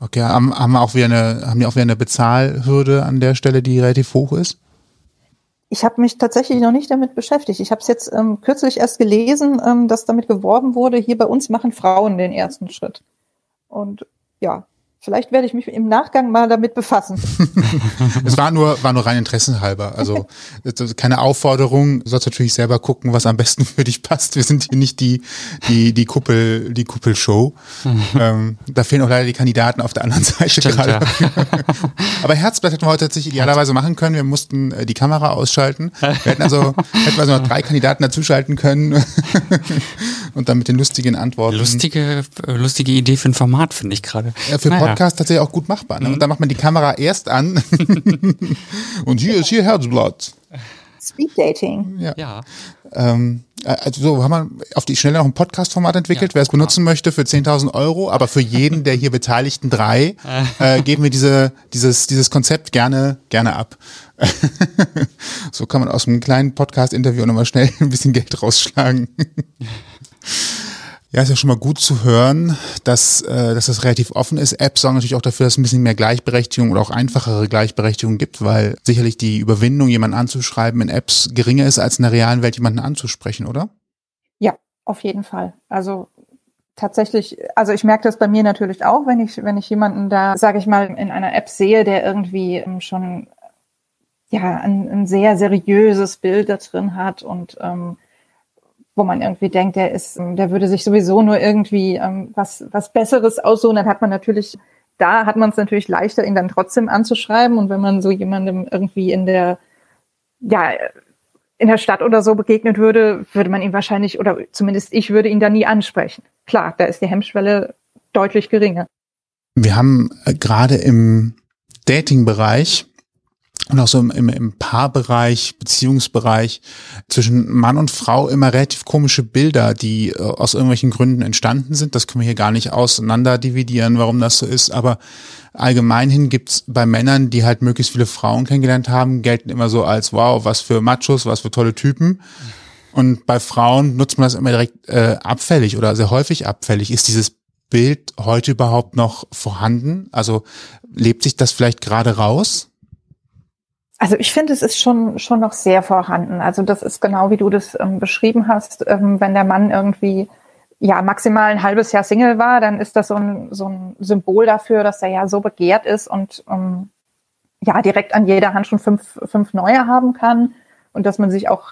Okay, haben, haben, auch wieder eine, haben die auch wieder eine Bezahlhürde an der Stelle, die relativ hoch ist? Ich habe mich tatsächlich noch nicht damit beschäftigt. Ich habe es jetzt ähm, kürzlich erst gelesen, ähm, dass damit geworben wurde, hier bei uns machen Frauen den ersten Schritt. Und ja, Vielleicht werde ich mich im Nachgang mal damit befassen. es war nur, war nur rein interessenhalber. Also keine Aufforderung. Du sollst natürlich selber gucken, was am besten für dich passt. Wir sind hier nicht die, die, die Kuppel, die Kuppelshow. ähm, da fehlen auch leider die Kandidaten auf der anderen Seite Stimmt, gerade. Ja. Aber Herzblatt hätten wir heute tatsächlich idealerweise machen können. Wir mussten äh, die Kamera ausschalten. Wir hätten also, hätten also noch drei Kandidaten dazuschalten können. Und dann mit den lustigen Antworten. Lustige, äh, lustige Idee für ein Format, finde ich gerade. Ja, für naja. Podcast tatsächlich auch gut machbar. Ne? Mhm. Und dann macht man die Kamera erst an. und hier ist hier Herzblatt. Speed Dating. Ja. ja. Ähm, äh, also so haben wir auf die Schnelle noch ein Podcast-Format entwickelt, ja, wer es benutzen möchte für 10.000 Euro, aber für jeden der hier Beteiligten drei äh, geben wir diese, dieses, dieses Konzept gerne, gerne ab. so kann man aus einem kleinen Podcast-Interview nochmal schnell ein bisschen Geld rausschlagen. Ja, ist ja schon mal gut zu hören, dass, äh, dass das relativ offen ist. Apps sorgen natürlich auch dafür, dass es ein bisschen mehr Gleichberechtigung oder auch einfachere Gleichberechtigung gibt, weil sicherlich die Überwindung, jemanden anzuschreiben in Apps geringer ist, als in der realen Welt jemanden anzusprechen, oder? Ja, auf jeden Fall. Also tatsächlich, also ich merke das bei mir natürlich auch, wenn ich, wenn ich jemanden da, sage ich mal, in einer App sehe, der irgendwie ähm, schon ja ein, ein sehr seriöses Bild da drin hat und ähm, wo man irgendwie denkt, der ist, der würde sich sowieso nur irgendwie ähm, was, was Besseres aussuchen, dann hat man natürlich, da hat man es natürlich leichter, ihn dann trotzdem anzuschreiben. Und wenn man so jemandem irgendwie in der, ja, in der Stadt oder so begegnet würde, würde man ihn wahrscheinlich, oder zumindest ich würde ihn da nie ansprechen. Klar, da ist die Hemmschwelle deutlich geringer. Wir haben äh, gerade im Dating-Bereich und auch so im, im, im Paarbereich, Beziehungsbereich zwischen Mann und Frau immer relativ komische Bilder, die äh, aus irgendwelchen Gründen entstanden sind. Das können wir hier gar nicht auseinander dividieren, warum das so ist. Aber allgemein hin gibt's bei Männern, die halt möglichst viele Frauen kennengelernt haben, gelten immer so als wow, was für Machos, was für tolle Typen. Und bei Frauen nutzt man das immer direkt äh, abfällig oder sehr häufig abfällig. Ist dieses Bild heute überhaupt noch vorhanden? Also lebt sich das vielleicht gerade raus? Also ich finde, es ist schon, schon noch sehr vorhanden. Also das ist genau wie du das ähm, beschrieben hast. Ähm, wenn der Mann irgendwie ja maximal ein halbes Jahr Single war, dann ist das so ein, so ein Symbol dafür, dass er ja so begehrt ist und ähm, ja direkt an jeder Hand schon fünf, fünf neue haben kann und dass man sich auch,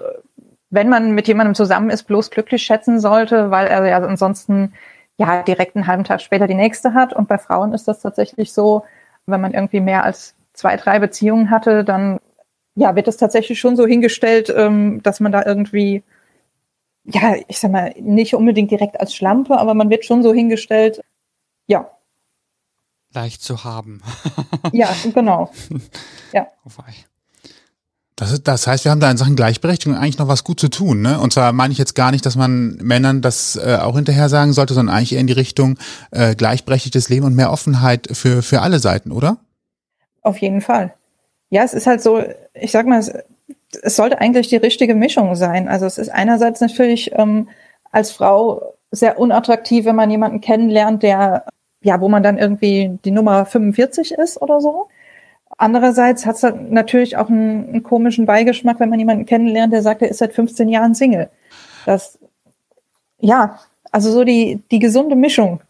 wenn man mit jemandem zusammen ist, bloß glücklich schätzen sollte, weil er ja ansonsten ja direkt einen halben Tag später die nächste hat. Und bei Frauen ist das tatsächlich so, wenn man irgendwie mehr als zwei, drei Beziehungen hatte, dann ja, wird es tatsächlich schon so hingestellt, ähm, dass man da irgendwie, ja, ich sag mal, nicht unbedingt direkt als Schlampe, aber man wird schon so hingestellt, ja. Leicht zu haben. ja, genau. Ja. Das, ist, das heißt, wir haben da in Sachen Gleichberechtigung eigentlich noch was gut zu tun. Ne? Und zwar meine ich jetzt gar nicht, dass man Männern das äh, auch hinterher sagen sollte, sondern eigentlich eher in die Richtung äh, gleichberechtigtes Leben und mehr Offenheit für, für alle Seiten, oder? Auf jeden Fall. Ja, es ist halt so, ich sag mal, es, es sollte eigentlich die richtige Mischung sein. Also es ist einerseits natürlich ähm, als Frau sehr unattraktiv, wenn man jemanden kennenlernt, der, ja, wo man dann irgendwie die Nummer 45 ist oder so. Andererseits hat es natürlich auch einen, einen, komischen Beigeschmack, wenn man jemanden kennenlernt, der sagt, er ist seit 15 Jahren Single. Das, ja, also so die, die gesunde Mischung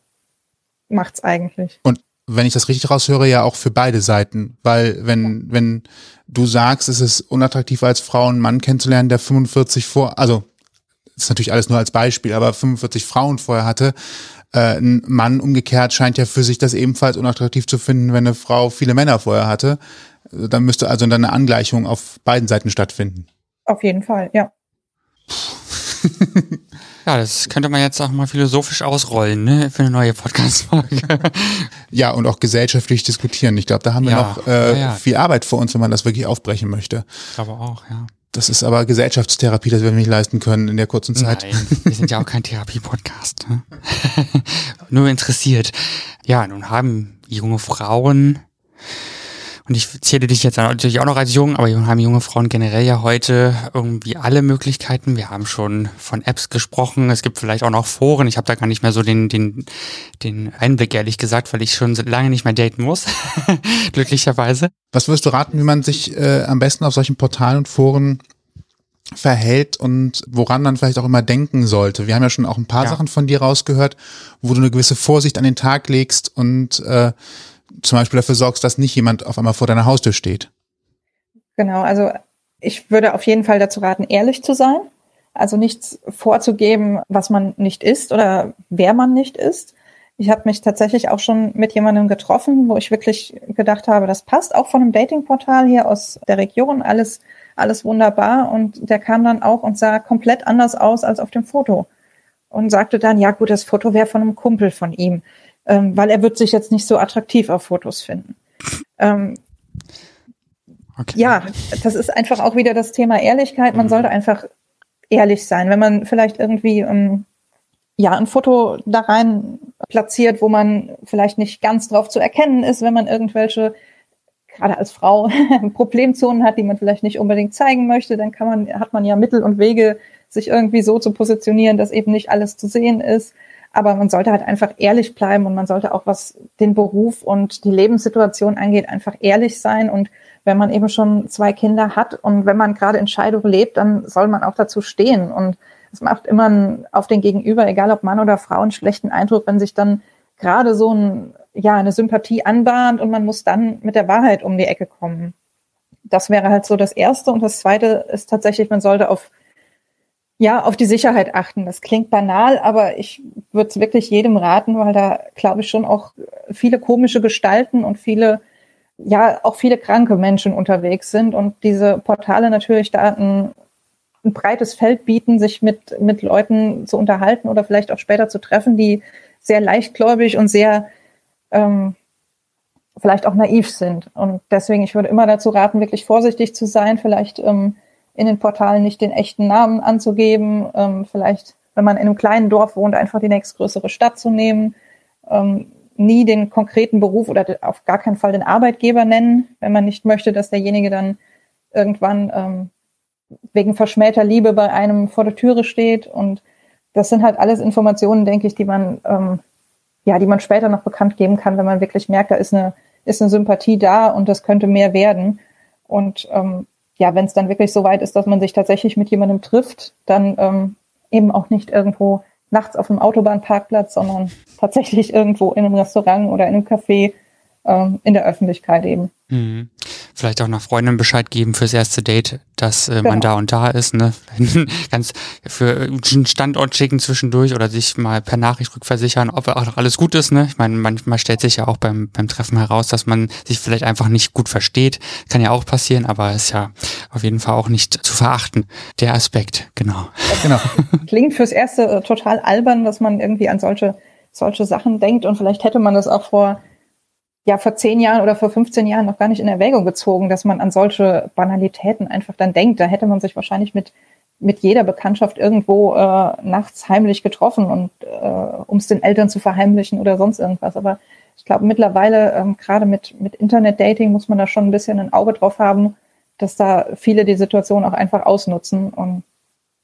macht's eigentlich. Und wenn ich das richtig raushöre, ja auch für beide Seiten. Weil wenn, wenn du sagst, es ist unattraktiv als Frau einen Mann kennenzulernen, der 45 vor, also ist natürlich alles nur als Beispiel, aber 45 Frauen vorher hatte, äh, ein Mann umgekehrt scheint ja für sich das ebenfalls unattraktiv zu finden, wenn eine Frau viele Männer vorher hatte. Dann müsste also dann eine Angleichung auf beiden Seiten stattfinden. Auf jeden Fall, ja. Ja, das könnte man jetzt auch mal philosophisch ausrollen, ne, für eine neue Podcast-Folge. Ja, und auch gesellschaftlich diskutieren. Ich glaube, da haben wir ja, noch äh, ja, ja. viel Arbeit vor uns, wenn man das wirklich aufbrechen möchte. Ich glaube auch, ja. Das ist aber Gesellschaftstherapie, das wir nicht leisten können in der kurzen Zeit. Nein, wir sind ja auch kein Therapie-Podcast. Ne? Nur interessiert. Ja, nun haben junge Frauen und ich zähle dich jetzt natürlich auch noch als jung, aber wir haben junge Frauen generell ja heute irgendwie alle Möglichkeiten. Wir haben schon von Apps gesprochen. Es gibt vielleicht auch noch Foren. Ich habe da gar nicht mehr so den, den, den Einblick, ehrlich gesagt, weil ich schon lange nicht mehr daten muss. Glücklicherweise. Was würdest du raten, wie man sich äh, am besten auf solchen Portalen und Foren verhält und woran man vielleicht auch immer denken sollte. Wir haben ja schon auch ein paar ja. Sachen von dir rausgehört, wo du eine gewisse Vorsicht an den Tag legst und äh, zum Beispiel dafür sorgst, dass nicht jemand auf einmal vor deiner Haustür steht. Genau, also ich würde auf jeden Fall dazu raten, ehrlich zu sein. Also nichts vorzugeben, was man nicht ist oder wer man nicht ist. Ich habe mich tatsächlich auch schon mit jemandem getroffen, wo ich wirklich gedacht habe, das passt auch von einem Datingportal hier aus der Region, alles, alles wunderbar. Und der kam dann auch und sah komplett anders aus als auf dem Foto. Und sagte dann, ja gut, das Foto wäre von einem Kumpel von ihm ähm, weil er wird sich jetzt nicht so attraktiv auf Fotos finden. Ähm, okay. Ja, das ist einfach auch wieder das Thema Ehrlichkeit. Man mhm. sollte einfach ehrlich sein. Wenn man vielleicht irgendwie ähm, ja ein Foto da rein platziert, wo man vielleicht nicht ganz drauf zu erkennen ist, wenn man irgendwelche gerade als Frau Problemzonen hat, die man vielleicht nicht unbedingt zeigen möchte, dann kann man, hat man ja Mittel und Wege, sich irgendwie so zu positionieren, dass eben nicht alles zu sehen ist. Aber man sollte halt einfach ehrlich bleiben und man sollte auch, was den Beruf und die Lebenssituation angeht, einfach ehrlich sein. Und wenn man eben schon zwei Kinder hat und wenn man gerade in Scheidung lebt, dann soll man auch dazu stehen. Und es macht immer auf den Gegenüber, egal ob Mann oder Frau, einen schlechten Eindruck, wenn sich dann gerade so ein, ja, eine Sympathie anbahnt und man muss dann mit der Wahrheit um die Ecke kommen. Das wäre halt so das Erste. Und das Zweite ist tatsächlich, man sollte auf ja, auf die Sicherheit achten. Das klingt banal, aber ich würde es wirklich jedem raten, weil da glaube ich schon auch viele komische Gestalten und viele, ja, auch viele kranke Menschen unterwegs sind und diese Portale natürlich da ein, ein breites Feld bieten, sich mit, mit Leuten zu unterhalten oder vielleicht auch später zu treffen, die sehr leichtgläubig und sehr ähm, vielleicht auch naiv sind. Und deswegen, ich würde immer dazu raten, wirklich vorsichtig zu sein, vielleicht ähm, in den Portalen nicht den echten Namen anzugeben, ähm, vielleicht, wenn man in einem kleinen Dorf wohnt, einfach die nächstgrößere Stadt zu nehmen, ähm, nie den konkreten Beruf oder auf gar keinen Fall den Arbeitgeber nennen, wenn man nicht möchte, dass derjenige dann irgendwann ähm, wegen verschmähter Liebe bei einem vor der Türe steht. Und das sind halt alles Informationen, denke ich, die man, ähm, ja, die man später noch bekannt geben kann, wenn man wirklich merkt, da ist eine, ist eine Sympathie da und das könnte mehr werden. Und ähm, ja, wenn es dann wirklich so weit ist, dass man sich tatsächlich mit jemandem trifft, dann ähm, eben auch nicht irgendwo nachts auf einem Autobahnparkplatz, sondern tatsächlich irgendwo in einem Restaurant oder in einem Café ähm, in der Öffentlichkeit eben. Mhm. Vielleicht auch nach Freundin Bescheid geben fürs erste Date, dass äh, genau. man da und da ist, ne? Ganz für einen Standort schicken zwischendurch oder sich mal per Nachricht rückversichern, ob auch noch alles gut ist, ne? Ich meine, manchmal stellt sich ja auch beim, beim Treffen heraus, dass man sich vielleicht einfach nicht gut versteht. Kann ja auch passieren, aber ist ja auf jeden Fall auch nicht zu verachten. Der Aspekt, genau. genau. Klingt fürs erste äh, total albern, dass man irgendwie an solche, solche Sachen denkt und vielleicht hätte man das auch vor ja vor zehn Jahren oder vor 15 Jahren noch gar nicht in Erwägung gezogen, dass man an solche Banalitäten einfach dann denkt. Da hätte man sich wahrscheinlich mit mit jeder Bekanntschaft irgendwo äh, nachts heimlich getroffen und äh, um es den Eltern zu verheimlichen oder sonst irgendwas. Aber ich glaube mittlerweile ähm, gerade mit mit Internet-Dating muss man da schon ein bisschen ein Auge drauf haben, dass da viele die Situation auch einfach ausnutzen und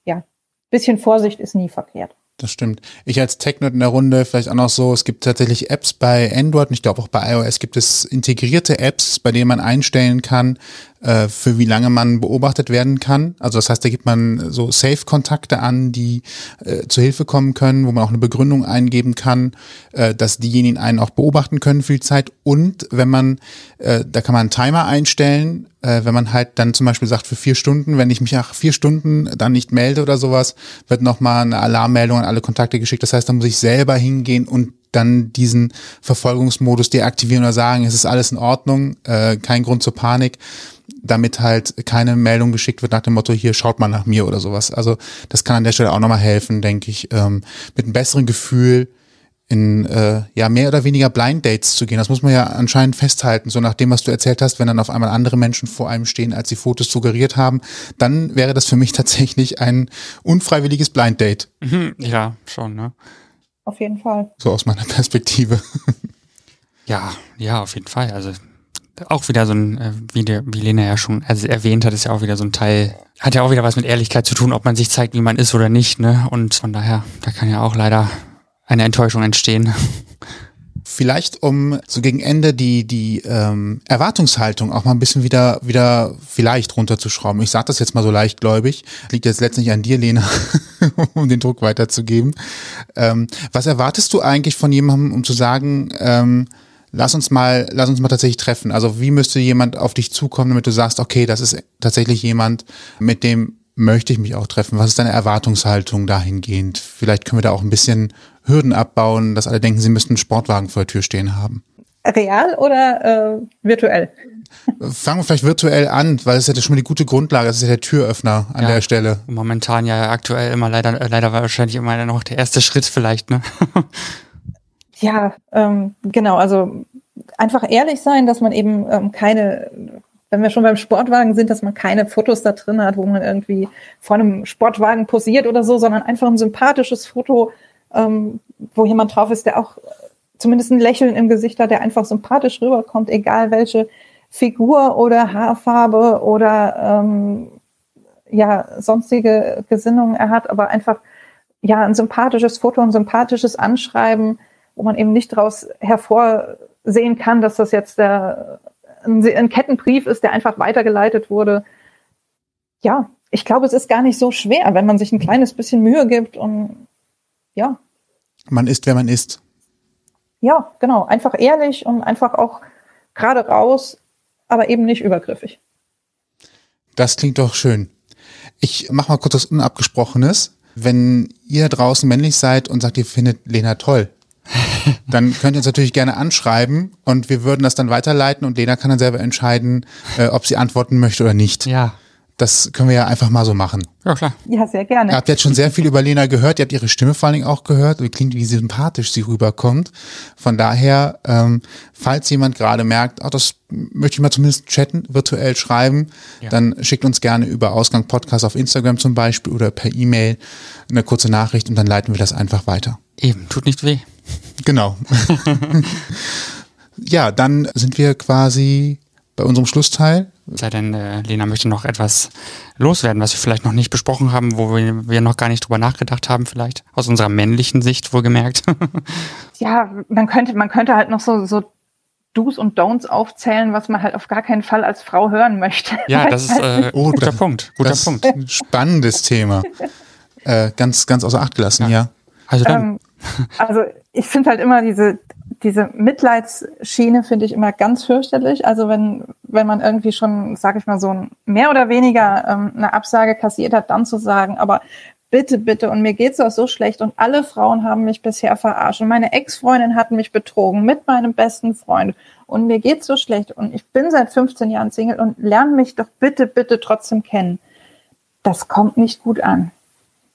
ja, bisschen Vorsicht ist nie verkehrt. Das stimmt. Ich als Tech-Nerd in der Runde vielleicht auch noch so, es gibt tatsächlich Apps bei Android und ich glaube auch bei iOS gibt es integrierte Apps, bei denen man einstellen kann, äh, für wie lange man beobachtet werden kann. Also das heißt, da gibt man so Safe-Kontakte an, die äh, zu Hilfe kommen können, wo man auch eine Begründung eingeben kann, äh, dass diejenigen einen auch beobachten können für die Zeit. Und wenn man, äh, da kann man einen Timer einstellen, äh, wenn man halt dann zum Beispiel sagt, für vier Stunden, wenn ich mich nach vier Stunden dann nicht melde oder sowas, wird nochmal eine Alarmmeldung an alle Kontakte geschickt. Das heißt, da muss ich selber hingehen und dann diesen Verfolgungsmodus deaktivieren oder sagen, es ist alles in Ordnung, äh, kein Grund zur Panik, damit halt keine Meldung geschickt wird nach dem Motto, hier schaut mal nach mir oder sowas. Also das kann an der Stelle auch nochmal helfen, denke ich, ähm, mit einem besseren Gefühl in äh, ja mehr oder weniger Blind Dates zu gehen. Das muss man ja anscheinend festhalten. So nach dem, was du erzählt hast, wenn dann auf einmal andere Menschen vor einem stehen, als die Fotos suggeriert haben, dann wäre das für mich tatsächlich ein unfreiwilliges Blind Date. Mhm, ja, schon, ne? Auf jeden Fall. So aus meiner Perspektive. ja, ja, auf jeden Fall. Also auch wieder so ein, äh, wie, der, wie Lena ja schon also erwähnt hat, ist ja auch wieder so ein Teil, hat ja auch wieder was mit Ehrlichkeit zu tun, ob man sich zeigt, wie man ist oder nicht, ne? Und von daher, da kann ja auch leider eine Enttäuschung entstehen. Vielleicht um so gegen Ende die die ähm, Erwartungshaltung auch mal ein bisschen wieder wieder vielleicht runterzuschrauben. Ich sage das jetzt mal so leichtgläubig. Liegt jetzt letztlich an dir, Lena, um den Druck weiterzugeben. Ähm, was erwartest du eigentlich von jemandem, um zu sagen, ähm, lass uns mal, lass uns mal tatsächlich treffen. Also wie müsste jemand auf dich zukommen, damit du sagst, okay, das ist tatsächlich jemand, mit dem möchte ich mich auch treffen? Was ist deine Erwartungshaltung dahingehend? Vielleicht können wir da auch ein bisschen Hürden abbauen, dass alle denken, sie müssten einen Sportwagen vor der Tür stehen haben. Real oder äh, virtuell? Fangen wir vielleicht virtuell an, weil es ist ja schon mal die gute Grundlage, das ist ja der Türöffner an ja, der Stelle. Momentan ja aktuell immer leider, äh, leider war wahrscheinlich immer noch der erste Schritt vielleicht, ne? ja, ähm, genau, also einfach ehrlich sein, dass man eben ähm, keine wenn wir schon beim Sportwagen sind, dass man keine Fotos da drin hat, wo man irgendwie vor einem Sportwagen posiert oder so, sondern einfach ein sympathisches Foto, ähm, wo jemand drauf ist, der auch zumindest ein Lächeln im Gesicht hat, der einfach sympathisch rüberkommt, egal welche Figur oder Haarfarbe oder ähm, ja sonstige Gesinnungen er hat, aber einfach ja, ein sympathisches Foto, ein sympathisches Anschreiben, wo man eben nicht daraus hervorsehen kann, dass das jetzt der, ein, ein Kettenbrief ist, der einfach weitergeleitet wurde. Ja, ich glaube, es ist gar nicht so schwer, wenn man sich ein kleines bisschen Mühe gibt und ja. Man ist, wer man ist. Ja, genau. Einfach ehrlich und einfach auch gerade raus, aber eben nicht übergriffig. Das klingt doch schön. Ich mache mal kurz was Unabgesprochenes. Wenn ihr draußen männlich seid und sagt, ihr findet Lena toll, dann könnt ihr uns natürlich gerne anschreiben und wir würden das dann weiterleiten und Lena kann dann selber entscheiden, äh, ob sie antworten möchte oder nicht. Ja. Das können wir ja einfach mal so machen. Ja, klar. Ja, sehr gerne. Ihr habt jetzt schon sehr viel über Lena gehört, ihr habt ihre Stimme vor allen Dingen auch gehört, wie klingt, wie sympathisch sie rüberkommt. Von daher, ähm, falls jemand gerade merkt, oh, das möchte ich mal zumindest chatten, virtuell schreiben, ja. dann schickt uns gerne über Ausgang Podcast auf Instagram zum Beispiel oder per E-Mail eine kurze Nachricht und dann leiten wir das einfach weiter. Eben, tut nicht weh. Genau. ja, dann sind wir quasi bei unserem Schlussteil. Sei denn, äh, Lena möchte noch etwas loswerden, was wir vielleicht noch nicht besprochen haben, wo wir, wir noch gar nicht drüber nachgedacht haben, vielleicht aus unserer männlichen Sicht wohlgemerkt. ja, man könnte, man könnte halt noch so, so Do's und Don'ts aufzählen, was man halt auf gar keinen Fall als Frau hören möchte. Ja, das ist äh, oh, guter das, Punkt. Guter das Punkt. Ein spannendes Thema. äh, ganz, ganz außer Acht gelassen, ja. ja. Also, dann. Ähm, also ich finde halt immer diese diese Mitleidsschiene finde ich immer ganz fürchterlich. Also wenn, wenn man irgendwie schon, sage ich mal, so ein, mehr oder weniger ähm, eine Absage kassiert hat, dann zu sagen, aber bitte, bitte, und mir geht's auch so schlecht und alle Frauen haben mich bisher verarscht und meine Ex-Freundin hat mich betrogen mit meinem besten Freund und mir geht's so schlecht und ich bin seit 15 Jahren Single und lerne mich doch bitte, bitte trotzdem kennen. Das kommt nicht gut an.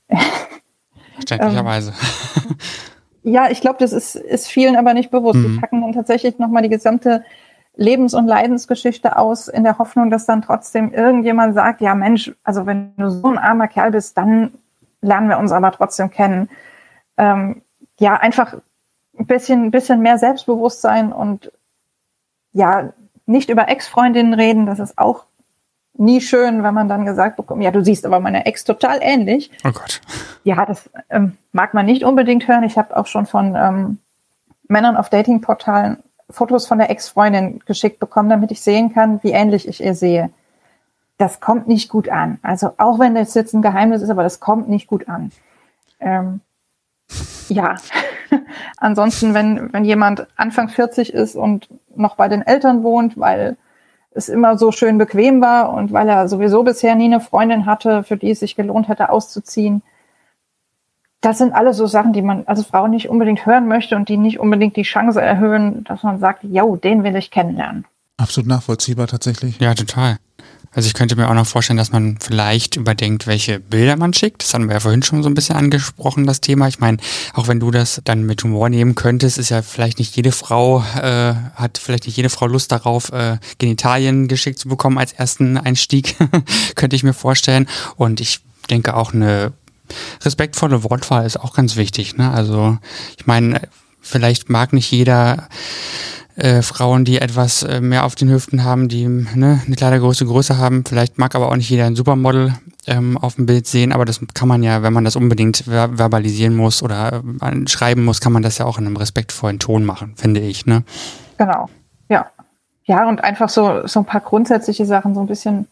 Verständlicherweise. Ja, ich glaube, das ist, ist vielen aber nicht bewusst. Mhm. Die packen dann tatsächlich nochmal die gesamte Lebens- und Leidensgeschichte aus, in der Hoffnung, dass dann trotzdem irgendjemand sagt, ja Mensch, also wenn du so ein armer Kerl bist, dann lernen wir uns aber trotzdem kennen. Ähm, ja, einfach ein bisschen, ein bisschen mehr Selbstbewusstsein und ja, nicht über Ex-Freundinnen reden, das ist auch nie schön, wenn man dann gesagt bekommt, ja, du siehst aber meine Ex total ähnlich. Oh Gott. Ja, das ähm, mag man nicht unbedingt hören. Ich habe auch schon von ähm, Männern auf Datingportalen Fotos von der Ex-Freundin geschickt bekommen, damit ich sehen kann, wie ähnlich ich ihr sehe. Das kommt nicht gut an. Also auch wenn das jetzt ein Geheimnis ist, aber das kommt nicht gut an. Ähm, ja, ansonsten, wenn, wenn jemand Anfang 40 ist und noch bei den Eltern wohnt, weil es immer so schön bequem war und weil er sowieso bisher nie eine Freundin hatte, für die es sich gelohnt hätte, auszuziehen. Das sind alles so Sachen, die man als Frau nicht unbedingt hören möchte und die nicht unbedingt die Chance erhöhen, dass man sagt, yo, den will ich kennenlernen. Absolut nachvollziehbar tatsächlich. Ja, total. Also ich könnte mir auch noch vorstellen, dass man vielleicht überdenkt, welche Bilder man schickt. Das hatten wir ja vorhin schon so ein bisschen angesprochen, das Thema. Ich meine, auch wenn du das dann mit Humor nehmen könntest, ist ja vielleicht nicht jede Frau, äh, hat vielleicht nicht jede Frau Lust darauf, äh, Genitalien geschickt zu bekommen als ersten Einstieg, könnte ich mir vorstellen. Und ich denke auch eine respektvolle Wortwahl ist auch ganz wichtig. Ne? Also ich meine, vielleicht mag nicht jeder äh, Frauen, die etwas äh, mehr auf den Hüften haben, die ne, eine Kleidergröße größer haben. Vielleicht mag aber auch nicht jeder ein Supermodel ähm, auf dem Bild sehen, aber das kann man ja, wenn man das unbedingt ver verbalisieren muss oder äh, schreiben muss, kann man das ja auch in einem respektvollen Ton machen, finde ich. Ne? Genau, ja. Ja, und einfach so, so ein paar grundsätzliche Sachen, so ein bisschen,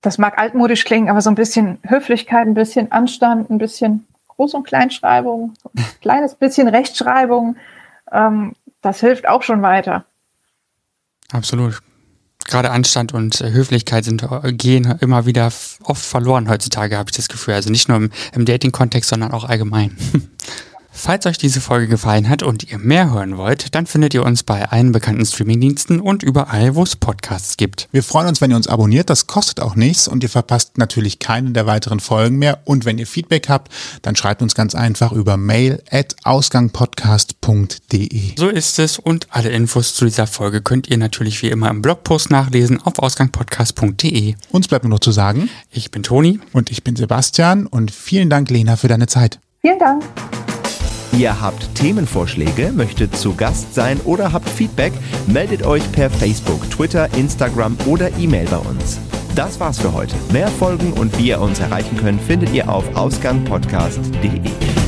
das mag altmodisch klingen, aber so ein bisschen Höflichkeit, ein bisschen Anstand, ein bisschen Groß- und Kleinschreibung, ein kleines bisschen Rechtschreibung. Ähm, das hilft auch schon weiter. Absolut. Gerade Anstand und äh, Höflichkeit sind, äh, gehen immer wieder oft verloren heutzutage, habe ich das Gefühl. Also nicht nur im, im Dating-Kontext, sondern auch allgemein. Falls euch diese Folge gefallen hat und ihr mehr hören wollt, dann findet ihr uns bei allen bekannten Streamingdiensten und überall, wo es Podcasts gibt. Wir freuen uns, wenn ihr uns abonniert, das kostet auch nichts und ihr verpasst natürlich keine der weiteren Folgen mehr. Und wenn ihr Feedback habt, dann schreibt uns ganz einfach über mail at ausgangpodcast.de. So ist es und alle Infos zu dieser Folge könnt ihr natürlich wie immer im Blogpost nachlesen auf ausgangpodcast.de. Uns bleibt nur noch zu sagen, ich bin Toni und ich bin Sebastian und vielen Dank Lena für deine Zeit. Vielen Dank. Ihr habt Themenvorschläge, möchtet zu Gast sein oder habt Feedback, meldet euch per Facebook, Twitter, Instagram oder E-Mail bei uns. Das war's für heute. Mehr Folgen und wie ihr uns erreichen könnt, findet ihr auf ausgangpodcast.de.